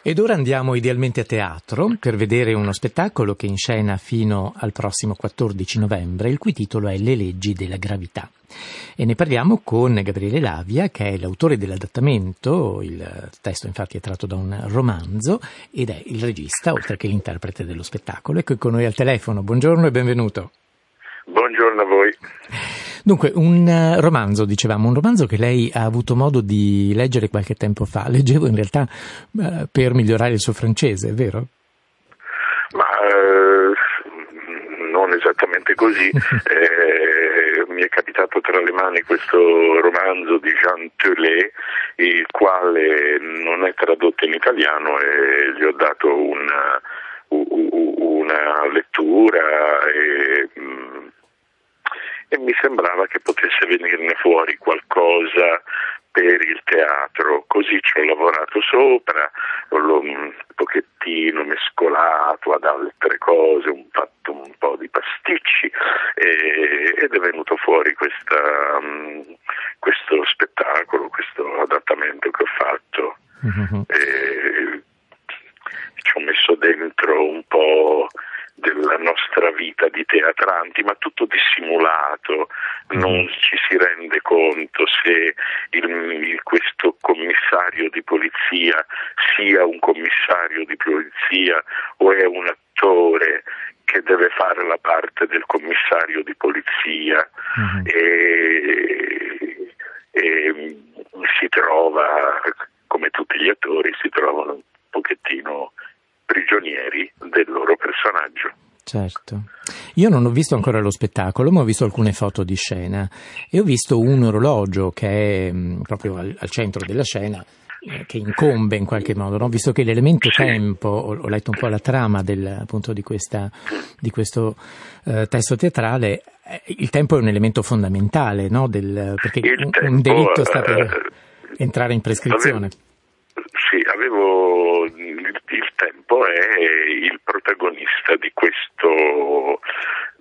Ed ora andiamo idealmente a teatro per vedere uno spettacolo che in scena fino al prossimo 14 novembre, il cui titolo è Le leggi della gravità. E ne parliamo con Gabriele Lavia, che è l'autore dell'adattamento, il testo infatti è tratto da un romanzo, ed è il regista, oltre che l'interprete dello spettacolo. Ecco con noi al telefono. Buongiorno e benvenuto. Buongiorno a voi. Dunque, un eh, romanzo, dicevamo, un romanzo che lei ha avuto modo di leggere qualche tempo fa. Leggevo in realtà eh, per migliorare il suo francese, vero? Ma eh, non esattamente così. eh, mi è capitato tra le mani questo romanzo di Jean Telet, il quale non è tradotto in italiano e gli ho dato una, una lettura e mm, e mi sembrava che potesse venirne fuori qualcosa per il teatro, così ci ho lavorato sopra, l'ho un pochettino mescolato ad altre cose, ho fatto un po' di pasticci e, ed è venuto fuori questa, um, questo spettacolo, questo adattamento che ho fatto. Mm-hmm. E, ci ho messo dentro un po' della nostra vita di teatranti, ma tutto dissimulato, non mm. ci si rende conto se il, il, questo commissario di polizia sia un commissario di polizia o è un attore che deve fare la parte del commissario di polizia mm-hmm. e, e si trova, come tutti gli attori, si trovano un pochettino prigionieri del loro personaggio. Certo. Io non ho visto ancora lo spettacolo, ma ho visto alcune foto di scena e ho visto un orologio che è mh, proprio al, al, centro della scena eh, che incombe in qualche modo, no? visto che l'elemento sì. tempo, ho, ho, letto un po' la trama del, appunto, di, questa, di questo eh, testo teatrale, eh, il tempo è un elemento fondamentale, no? del, perché un, tempo, un, delitto sta per eh, entrare in prescrizione. Avevo, sì, avevo tempo è il protagonista di questo,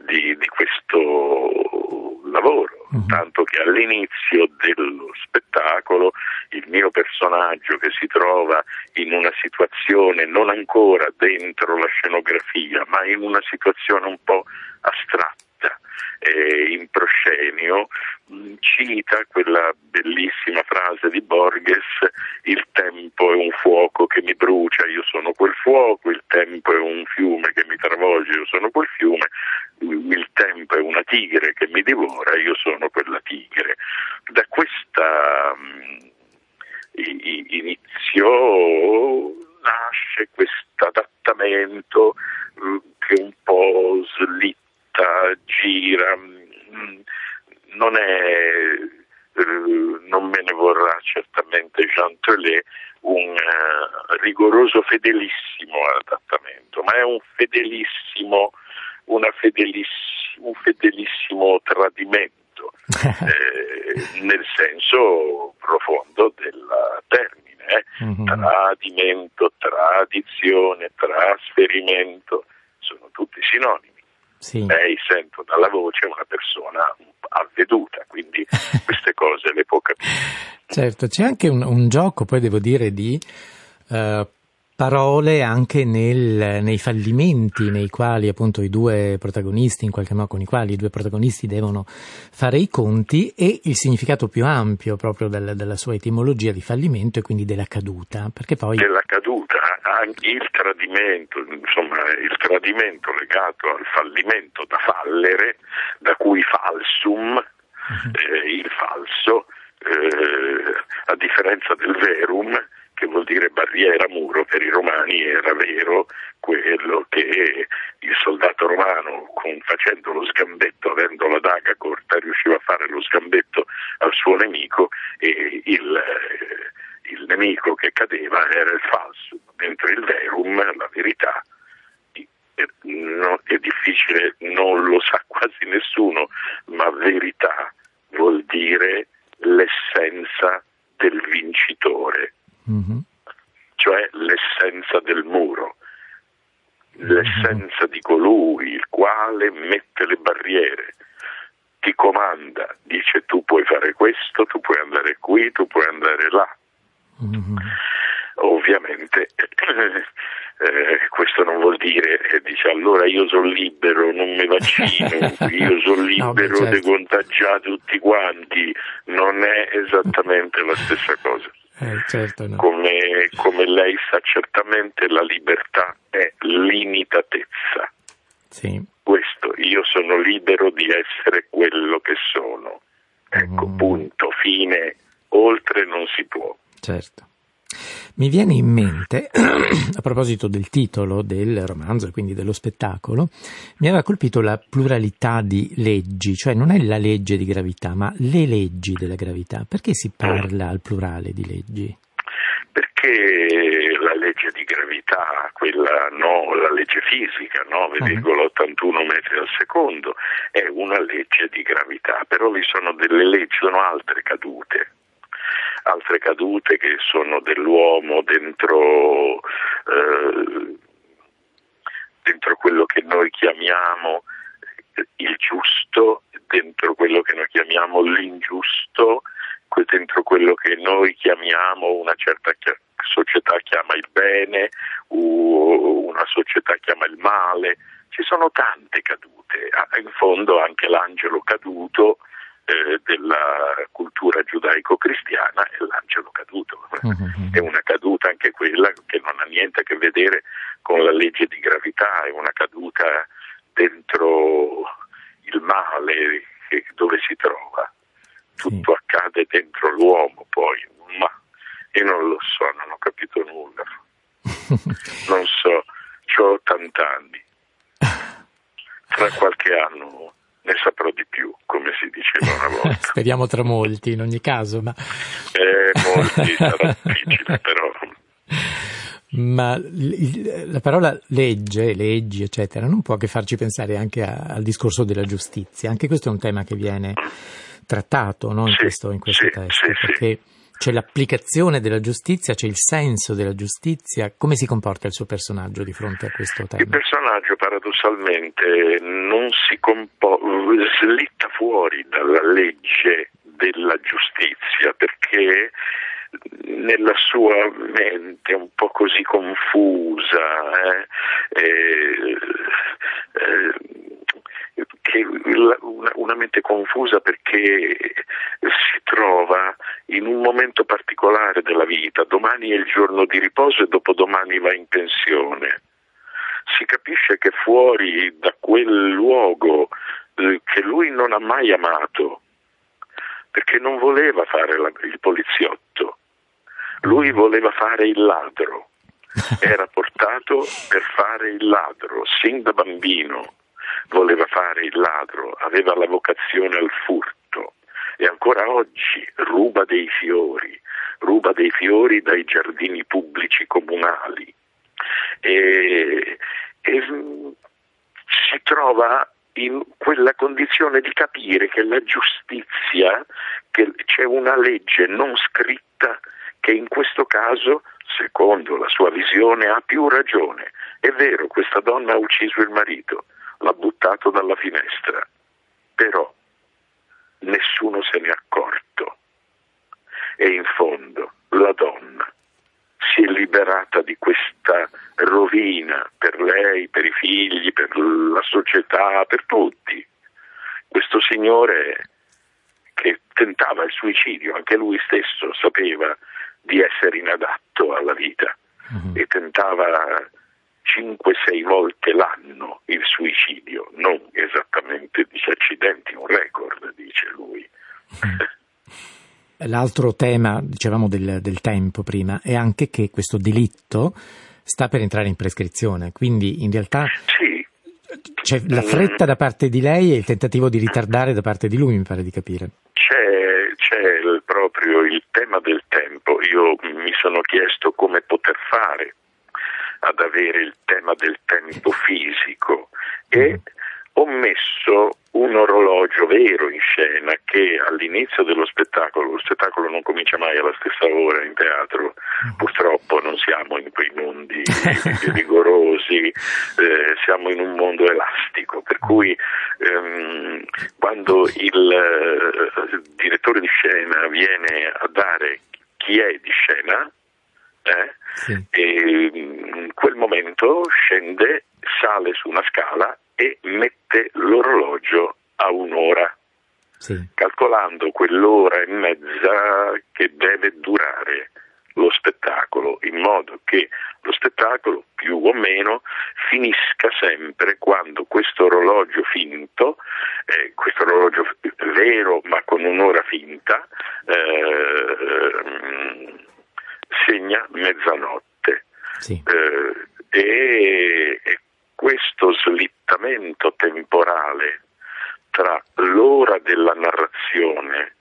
di, di questo lavoro, uh-huh. tanto che all'inizio dello spettacolo il mio personaggio che si trova in una situazione non ancora dentro la scenografia, ma in una situazione un po' astratta eh, in proscenio mm, cita quella bellissima frase di Borges il tempo è un fuoco che mi brucia, io sono quel fuoco, il tempo è un fiume che mi travolge, io sono quel fiume, il tempo è una tigre che mi divora, io sono quella tigre. Da questa um, inizio nasce questo adattamento che un po' slitta gira, mm, non è, eh, non me ne vorrà certamente Jean Telet, un uh, rigoroso fedelissimo adattamento, ma è un fedelissimo, fedeliss- un fedelissimo tradimento, eh, nel senso profondo del termine, eh? mm-hmm. tradimento, tradizione, trasferimento, sono tutti sinonimi. Sì. Lei sento dalla voce una persona avveduta, quindi queste cose le può capire. Certo, c'è anche un, un gioco, poi devo dire, di uh, parole anche nel, nei fallimenti nei quali appunto i due protagonisti, in qualche modo con i quali i due protagonisti devono fare i conti e il significato più ampio proprio del, della sua etimologia di fallimento e quindi della caduta, perché poi... Della caduta, anche il tradimento, insomma il tradimento legato al fallimento da fallere, da cui falsum, uh-huh. eh, il falso, eh, a differenza del verum, che vuol dire barriera, muro, per i romani era vero quello che il soldato romano con, facendo lo sgambetto, avendo la daga corta, riusciva a fare lo sgambetto al suo nemico e il, eh, il nemico che cadeva era il falso, mentre il verum, la verità, è difficile, non lo sa quasi nessuno, ma verità vuol dire l'essenza del vincitore mm-hmm. cioè l'essenza del muro, l'essenza mm-hmm. di colui il quale mette le barriere, ti comanda, dice tu puoi fare questo, tu puoi andare qui, tu puoi andare là. Mm-hmm. ovviamente eh, questo non vuol dire che dice allora io sono libero, non mi vaccino, io sono libero no, certo. di contagiare tutti quanti, non è esattamente la stessa cosa. Eh, certo, no. come, come, lei sa certamente la libertà è limitatezza. Sì. Questo, io sono libero di essere quello che sono. Ecco, mm. punto, fine, oltre non si può. Certo. Mi viene in mente, a proposito del titolo del romanzo e quindi dello spettacolo, mi aveva colpito la pluralità di leggi, cioè non è la legge di gravità, ma le leggi della gravità. Perché si parla al plurale di leggi? Perché la legge di gravità, quella no, la legge fisica, 9,81 metri al secondo, è una legge di gravità, però vi sono delle leggi, sono altre cadute altre cadute che sono dell'uomo dentro, eh, dentro quello che noi chiamiamo il giusto, dentro quello che noi chiamiamo l'ingiusto, dentro quello che noi chiamiamo una certa società chiama il bene, una società chiama il male. Ci sono tante cadute, in fondo anche l'angelo caduto eh, della cultura giudaico-cristiana è l'angelo caduto. Uh-huh. È una caduta anche quella che non ha niente a che vedere con la legge di gravità, è una caduta dentro il male dove si trova. Tutto sì. accade dentro l'uomo poi, ma io non lo so, non ho capito nulla. non so, ho 80 anni. Tra qualche anno ne saprò di più, come si diceva una volta. Speriamo tra molti in ogni caso, ma... Eh, molti sarà difficile, però... Ma la parola legge, leggi, eccetera, non può che farci pensare anche a, al discorso della giustizia. Anche questo è un tema che viene trattato no? in, sì, questo, in questo sì, testo, sì, perché c'è l'applicazione della giustizia, c'è il senso della giustizia. Come si comporta il suo personaggio di fronte a questo tema? Il personaggio paradossalmente non si compo- slitta fuori dalla legge della giustizia perché nella sua mente un po' così confusa, eh, eh, eh, una, una, mente confusa perché si trova in un momento particolare della vita, domani è il giorno di riposo e dopodomani va in pensione. Si capisce che fuori da quel luogo eh, che lui non ha mai amato, perché non voleva fare la, il poliziotto, lui voleva fare il ladro, era portato per fare il ladro sin da bambino voleva fare il ladro, aveva la vocazione al furto e ancora oggi ruba dei fiori, ruba dei fiori dai giardini pubblici comunali e, e si trova in quella condizione di capire che la giustizia, che c'è una legge non scritta che in questo caso, secondo la sua visione, ha più ragione. È vero, questa donna ha ucciso il marito, l'ha buttato dalla finestra, però nessuno se n'è accorto e in fondo la donna si è liberata di questa rovina per lei, per i figli, per la società, per tutti. Questo signore che tentava il suicidio, anche lui stesso sapeva di essere inadatto alla vita uh-huh. e tentava 5-6 volte l'anno il suicidio, non esattamente 10 accidenti, un record, dice lui. L'altro tema, dicevamo del, del, tempo prima, è anche che questo delitto sta per entrare in prescrizione, quindi in realtà sì. c'è la fretta da parte di lei e il tentativo di ritardare da parte di lui, mi pare di capire. C'è, c'è proprio il tema del tempo, io mi sono chiesto come poter fare ad avere il tema del tempo fisico e ho messo un orologio vero in scena che all'inizio dello spettacolo, lo spettacolo non comincia mai alla stessa ora in teatro, purtroppo non siamo in quei mondi rigorosi, eh, siamo in un mondo elastico, per cui ehm, quando il eh, direttore di scena viene a dare chi è di scena, eh, sì. e in quel momento scende, sale su una scala e mette l'orologio a un'ora, sì. calcolando quell'ora e mezza che deve durare lo spettacolo, in modo che lo spettacolo più o meno finisca sempre quando questo orologio finto, eh, questo orologio vero ma con un'ora finta, eh, segna mezzanotte. Sì. Eh, e, e questo slittamento temporale tra l'ora della narrazione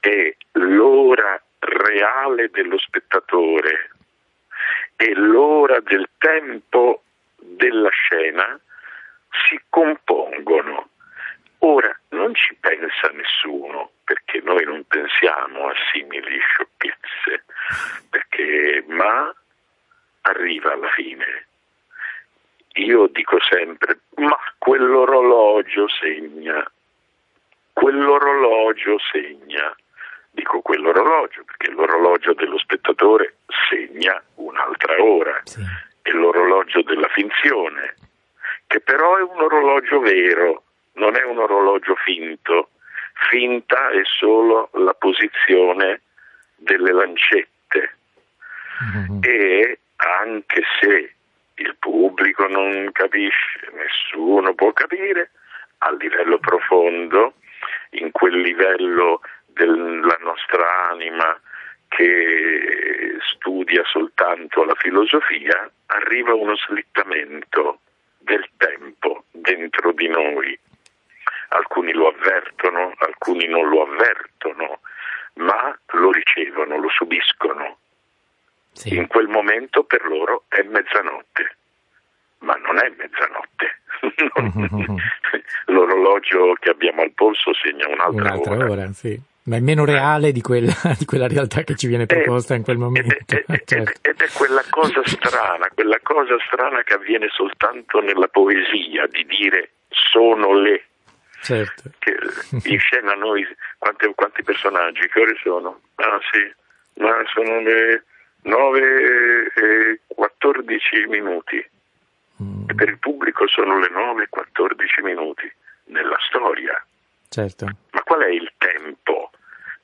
e l'ora reale dello spettatore e l'ora del tempo della scena si compongono. Ora non ci pensa nessuno perché noi non pensiamo a simili sciocchezze, perché ma arriva alla fine. Io dico sempre, ma quell'orologio segna, quell'orologio segna dico quell'orologio, perché l'orologio dello spettatore segna un'altra ora, sì. è l'orologio della finzione, che però è un orologio vero, non è un orologio finto. Finta è solo la posizione delle lancette mm-hmm. e anche se il pubblico non capisce, nessuno può capire, a livello profondo, in quel livello della nostra anima che studia soltanto la filosofia, arriva uno slittamento del tempo dentro di noi. Alcuni lo avvertono, alcuni non lo avvertono, ma lo ricevono, lo subiscono. Sì. In quel momento per loro è mezzanotte, ma non è mezzanotte. L'orologio che abbiamo al polso segna un'altra, un'altra ora. ora sì ma è meno reale di quella, di quella realtà che ci viene eh, proposta in quel momento. Ed è, certo. ed è, quella cosa strana, quella cosa strana che avviene soltanto nella poesia, di dire sono le. Certo. Che in scena noi, quanti, quanti personaggi, che ore sono? Ah sì, ma sono le 9 e 14 minuti. Mm. E per il pubblico sono le 9 e 14 minuti nella storia. Certo. Ma qual è il tempo?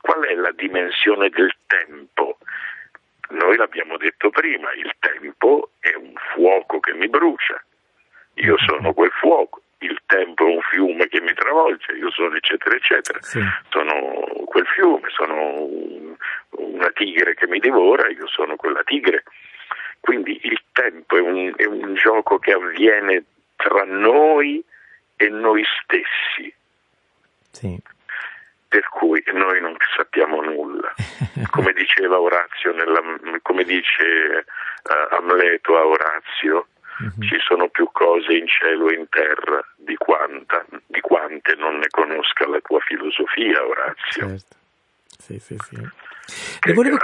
Qual è la dimensione del tempo? Noi l'abbiamo detto prima, il tempo è un fuoco che mi brucia. Io sono quel fuoco, il tempo è un fiume che mi travolge, io sono eccetera eccetera. Sì. Sono quel fiume, sono un, una tigre che mi divora, io sono quella tigre. Quindi il tempo è un, è un gioco che avviene tra noi e noi stessi. Sì. Per cui noi non sappiamo nulla. Come diceva Orazio, nella, come dice uh, Amleto a Orazio, uh-huh. ci sono più cose in cielo e in terra di, quanta, di quante non ne conosca la tua filosofia, Orazio. Certo. Sì, sì, sì. Le volevo...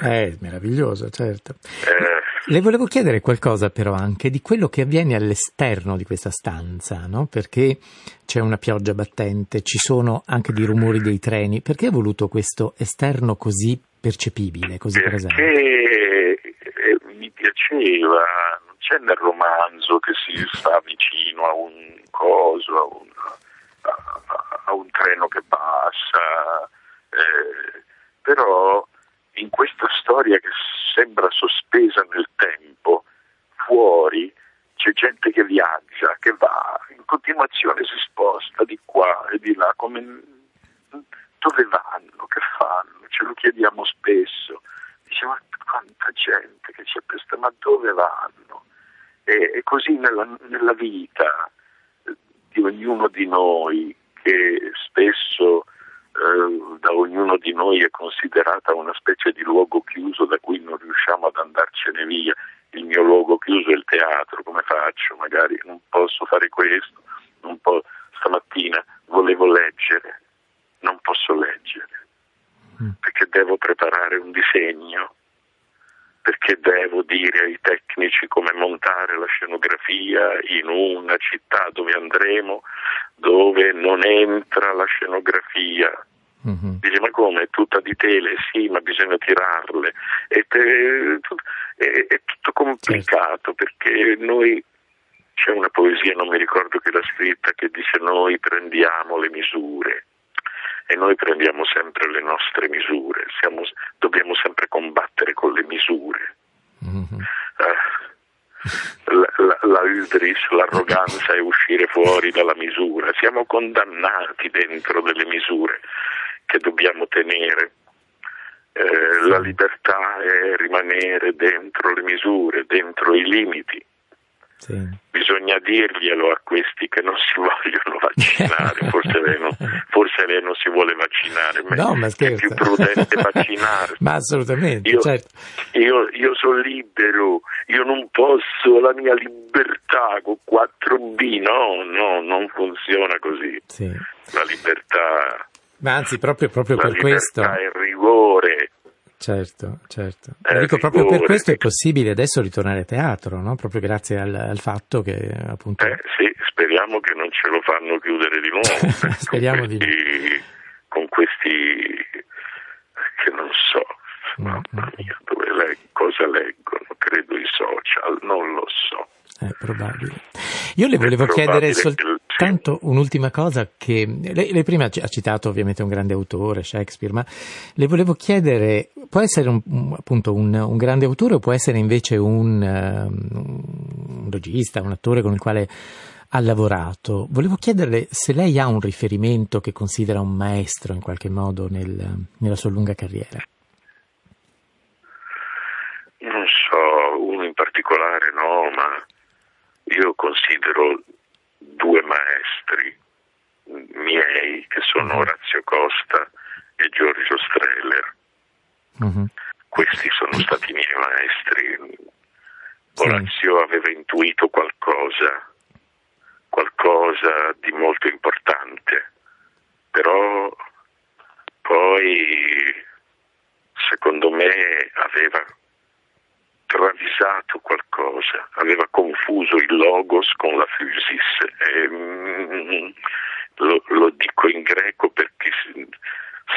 Eh, meraviglioso, certo. Eh... Le volevo chiedere qualcosa però anche di quello che avviene all'esterno di questa stanza, no? Perché c'è una pioggia battente, ci sono anche dei rumori dei treni. Perché ha voluto questo esterno così percepibile, così Perché presente? Eh, mi piaceva, non c'è nel romanzo che si sta vicino a un coso, a un, a, a un treno che passa, eh, però in questa storia che sembra sospesa nel tempo, fuori c'è gente che viaggia, che va, in continuazione si sposta di qua e di là, come dove vanno, che fanno, ce lo chiediamo spesso, diciamo ma quanta gente che c'è questa, ma dove vanno? E, e così nella, nella vita di ognuno di noi che spesso eh, da ognuno di noi è considerata una specie di luogo chiuso da cui non riusciamo ad andarcene via. Il mio luogo chiuso è il teatro, come faccio? Magari non posso fare questo, non po- stamattina volevo leggere, non posso leggere, mm. perché devo preparare un disegno, perché devo dire ai tecnici come montare la scenografia in una città dove andremo, dove non entra la scenografia, Mm-hmm. Dice ma come? È tutta di tele? Sì, ma bisogna tirarle. È, è, è, è tutto complicato certo. perché noi c'è una poesia, non mi ricordo chi l'ha scritta, che dice noi prendiamo le misure e noi prendiamo sempre le nostre misure, Siamo, dobbiamo sempre combattere con le misure. Mm-hmm. Eh, la, la, hubris, l'arroganza è uscire fuori dalla misura, siamo condannati dentro delle misure che dobbiamo tenere. Eh, la libertà è rimanere dentro le misure, dentro i limiti. Sì. Bisogna dirglielo a questi che non si vogliono vaccinare, forse lei non, forse lei non si vuole vaccinare, ma no, ma è più prudente vaccinare. ma assolutamente, io, certo. io, io sono libero, io non posso, la mia libertà con 4B, no, no, non funziona così. Sì. La libertà... Ma anzi, proprio, proprio per questo... La libertà è rigore, Certo, certo. Eh, dico, proprio per questo è possibile adesso ritornare a teatro, no? proprio grazie al, al fatto che appunto... Eh, sì, speriamo che non ce lo fanno chiudere di nuovo. speriamo con questi, di Con questi che non so, mm, mamma mm. mia, dove leg- cosa leggono, credo i social, non lo so. È probabile. Io le volevo chiedere soltanto un'ultima cosa che lei, lei, prima ha citato ovviamente un grande autore, Shakespeare, ma le volevo chiedere, può essere un, appunto un, un, grande autore o può essere invece un, um, un regista, un attore con il quale ha lavorato? Volevo chiederle se lei ha un riferimento che considera un maestro in qualche modo nel, nella sua lunga carriera. Non so, uno in particolare no, ma io considero due maestri miei, che sono uh-huh. Orazio Costa e Giorgio Streller. Uh-huh. Questi sono stati i miei maestri. Orazio sì. aveva intuito qualcosa, qualcosa di molto importante, però poi secondo me aveva travisato qualcosa, aveva confuso il logos con la physis. E, mm, lo, lo, dico in greco perché se,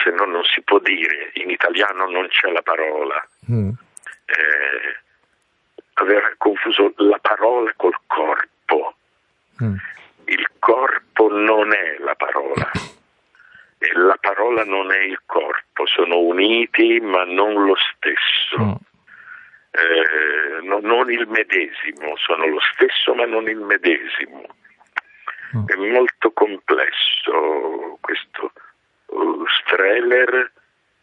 se, no non si può dire, in italiano non c'è la parola. Mm. Eh, aveva confuso la parola col corpo. Mm. Il corpo non è la parola. E la parola non è il corpo, sono uniti ma non lo stesso. Mm eh, no, non il medesimo, sono lo stesso ma non il medesimo. Mm. È molto complesso questo. Uh, Streller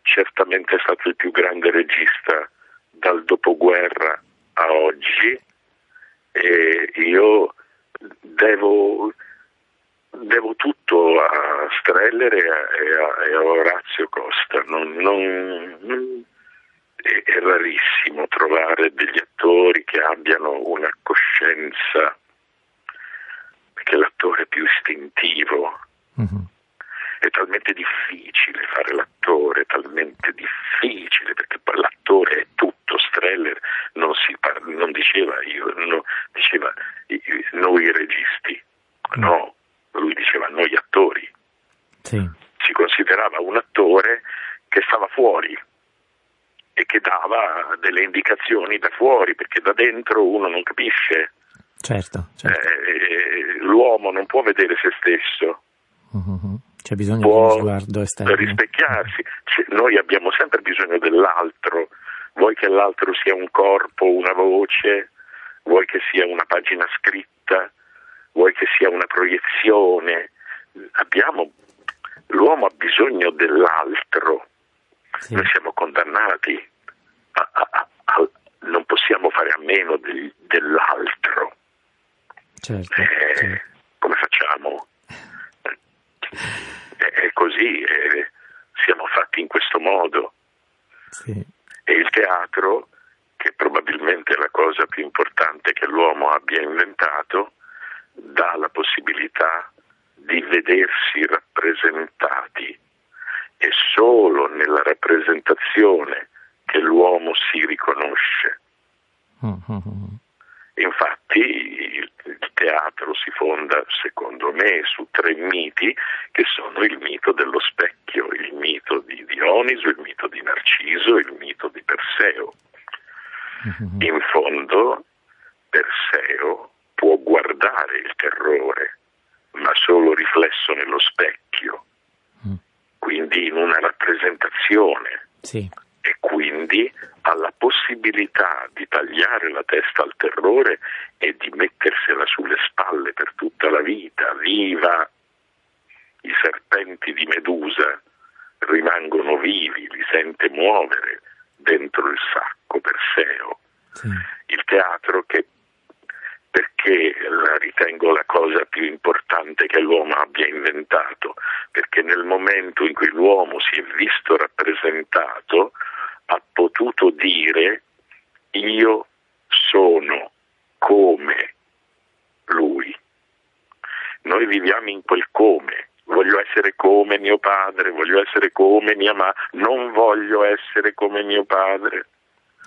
certamente è stato il più grande regista dal dopoguerra a oggi e io devo, devo tutto a Streller e a, e a, e a Orazio Costa. Non, non, è rarissimo trovare degli attori che abbiano una coscienza, perché l'attore è più istintivo. Mm-hmm. È talmente difficile fare l'attore, è talmente difficile perché poi l'attore è tutto. Streller non, par- non diceva io, no, diceva noi registi, mm. no, lui diceva noi attori. Sì. Si considerava un attore che stava fuori, e che dava delle indicazioni da fuori, perché da dentro uno non capisce. Certo, certo. Eh, l'uomo non può vedere se stesso. Uh-huh. C'è bisogno di uno sguardo esterno. rispecchiarsi. Cioè, noi abbiamo sempre bisogno dell'altro, vuoi che l'altro sia un corpo, una voce, vuoi che sia una pagina scritta, vuoi che sia una proiezione. Abbiamo, l'uomo ha bisogno dell'altro sì. Noi siamo condannati, a, a, a, non possiamo fare a meno del, dell'altro. Certo, eh, certo. Come facciamo? È, è così, è, siamo fatti in questo modo. Sì. E il teatro, che probabilmente è la cosa più importante che l'uomo abbia inventato, dà la possibilità di vedersi rappresentati è solo nella rappresentazione che l'uomo si riconosce. Mm-hmm. Infatti il, teatro si fonda, secondo me, su tre miti che sono il mito dello specchio, il mito di Dioniso, il mito di Narciso, il mito di Perseo. Mm-hmm. In fondo Perseo può guardare il terrore, ma solo riflesso nello specchio. Quindi in una rappresentazione. Sì. E quindi ha la possibilità di tagliare la testa al terrore e di mettersela sulle spalle per tutta la vita. Viva! I serpenti di Medusa rimangono vivi, li sente muovere dentro il sacco Perseo. Sì. Il teatro che perché la ritengo la cosa più importante che l'uomo abbia inventato, perché nel momento in cui l'uomo si è visto rappresentato ha potuto dire io sono come lui. Noi viviamo in quel come, voglio essere come mio padre, voglio essere come mia madre, non voglio essere come mio padre,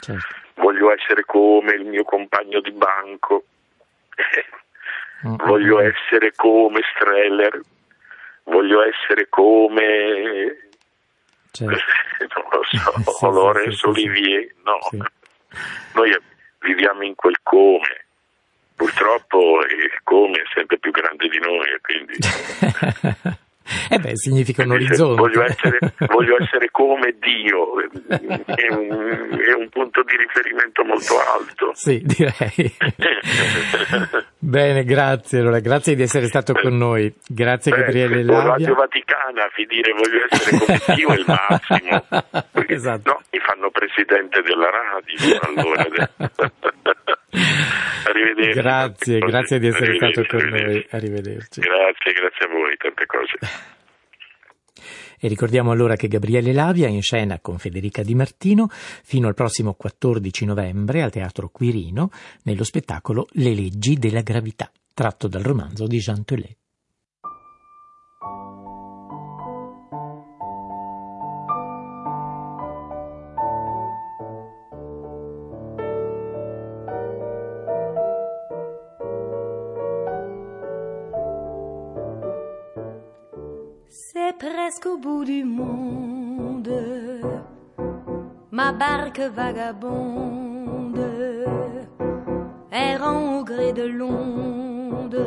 certo. voglio essere come il mio compagno di banco, mm-hmm. voglio essere come Streller, voglio essere come certo. non lo so, sì, Lorenzo sì, Olivier, no. Noi viviamo in quel come. Purtroppo il come è sempre più grande di noi, quindi Eh beh, significa un orizzonte. Voglio essere, voglio essere come Dio, è un, è un, punto di riferimento molto alto. Sì, direi. Bene, grazie allora, grazie di essere stato con noi. Grazie Beh, Gabriele Labia. Radio Vaticana a dire voglio essere come Dio il massimo. Perché, esatto. No, mi fanno presidente della radio allora. Arrivederci. Grazie, grazie di essere stato con noi. Arrivederci. Grazie, grazie a voi, tante cose. E ricordiamo allora che Gabriele Lavia è in scena con Federica Di Martino fino al prossimo 14 novembre al Teatro Quirino nello spettacolo Le leggi della gravità, tratto dal romanzo di Jean Telet. Presque au bout du monde. Ma barque vagabonde, errant au gré de l'onde,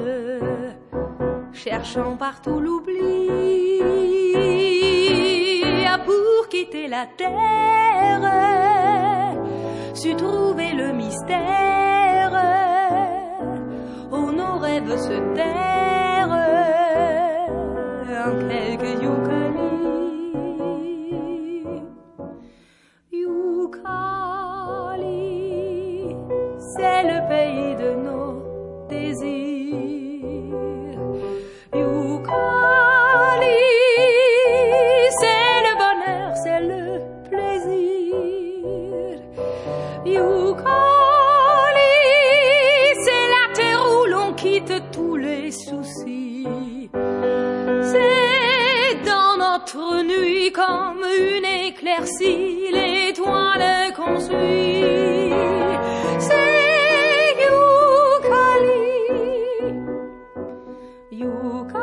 cherchant partout l'oubli, a pour quitter la terre, su trouver le mystère, où nos rêves se tairent comme une éclaircie, l'étoile qu'on suit. C'est Yukali, Yukali,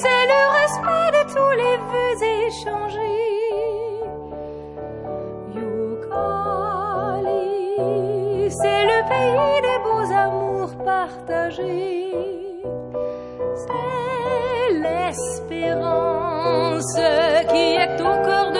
c'est le respect de tous les vœux échangés. Yukali, c'est le pays des beaux amours partagés l'espérance qui est au cœur